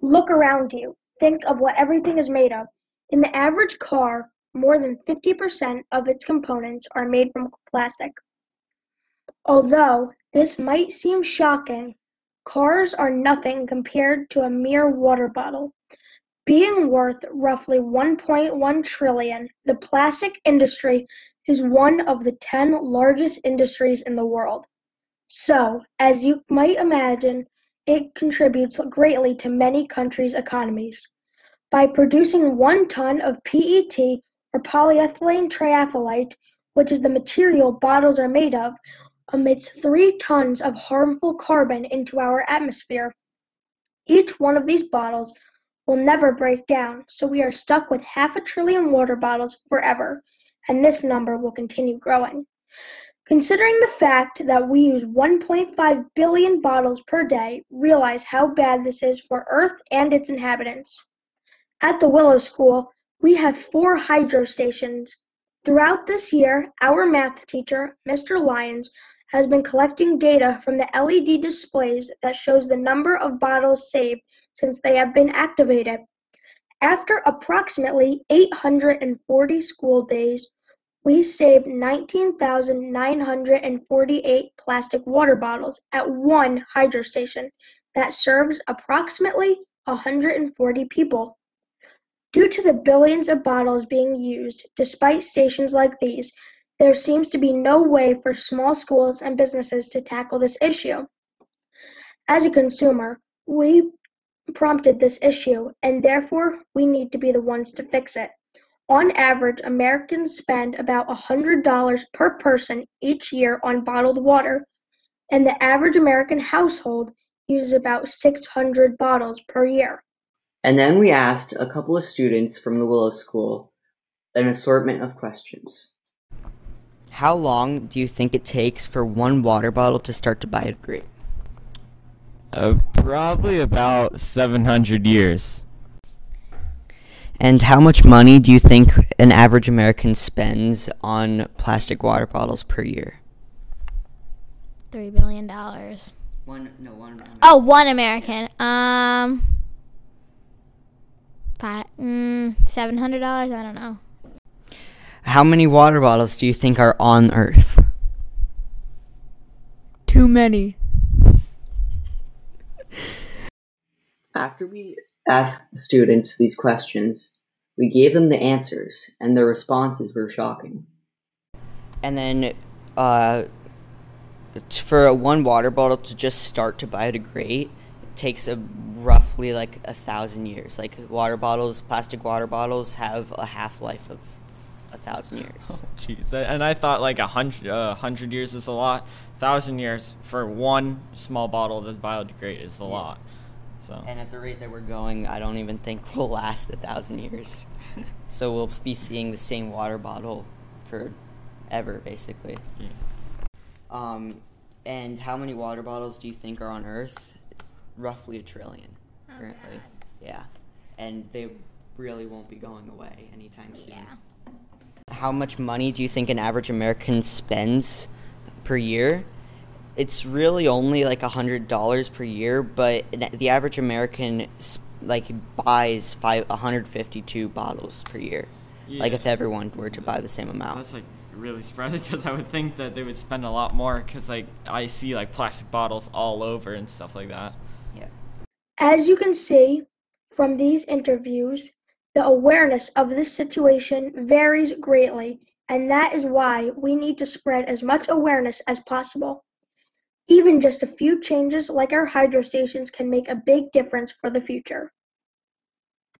Look around you. Think of what everything is made of. In the average car, more than 50% of its components are made from plastic. Although this might seem shocking, cars are nothing compared to a mere water bottle. Being worth roughly 1.1 trillion, the plastic industry is one of the 10 largest industries in the world. So, as you might imagine, it contributes greatly to many countries' economies. By producing one ton of PET or polyethylene terephthalate, which is the material bottles are made of, emits three tons of harmful carbon into our atmosphere. Each one of these bottles will never break down, so we are stuck with half a trillion water bottles forever, and this number will continue growing. Considering the fact that we use 1.5 billion bottles per day, realize how bad this is for Earth and its inhabitants. At the Willow School, we have four hydro stations. Throughout this year, our math teacher, Mr. Lyons, has been collecting data from the LED displays that shows the number of bottles saved since they have been activated. After approximately 840 school days, we saved 19,948 plastic water bottles at one hydro station that serves approximately 140 people. Due to the billions of bottles being used, despite stations like these, there seems to be no way for small schools and businesses to tackle this issue. As a consumer, we prompted this issue, and therefore we need to be the ones to fix it. On average, Americans spend about a $100 per person each year on bottled water, and the average American household uses about 600 bottles per year. And then we asked a couple of students from the Willow School an assortment of questions. How long do you think it takes for one water bottle to start to biodegrade? Uh, probably about 700 years. And how much money do you think an average American spends on plastic water bottles per year? Three billion dollars. One, no, one. Oh, one American. Um, five, mm, seven hundred dollars. I don't know. How many water bottles do you think are on Earth? Too many. After we asked students these questions, we gave them the answers, and their responses were shocking. And then, uh, for a one water bottle to just start to biodegrade, it takes a roughly like a thousand years. Like water bottles, plastic water bottles have a half life of a thousand years. Jeez, and I thought like a hundred, uh, hundred years is a lot. Thousand years for one small bottle to biodegrade is a Yeah. lot. So And at the rate that we're going, I don't even think we'll last a thousand years. so we'll be seeing the same water bottle for ever, basically. Yeah. Um, and how many water bottles do you think are on Earth? Roughly a trillion currently. Yeah, and they really won't be going away anytime soon. Yeah. How much money do you think an average American spends per year? It's really only like a hundred dollars per year, but the average American like buys five, 152 bottles per year. Like if everyone were to buy the same amount. that's like really surprising because I would think that they would spend a lot more because like I see like plastic bottles all over and stuff like that. Yeah. As you can see from these interviews, the awareness of this situation varies greatly, and that is why we need to spread as much awareness as possible. Even just a few changes like our hydro stations can make a big difference for the future.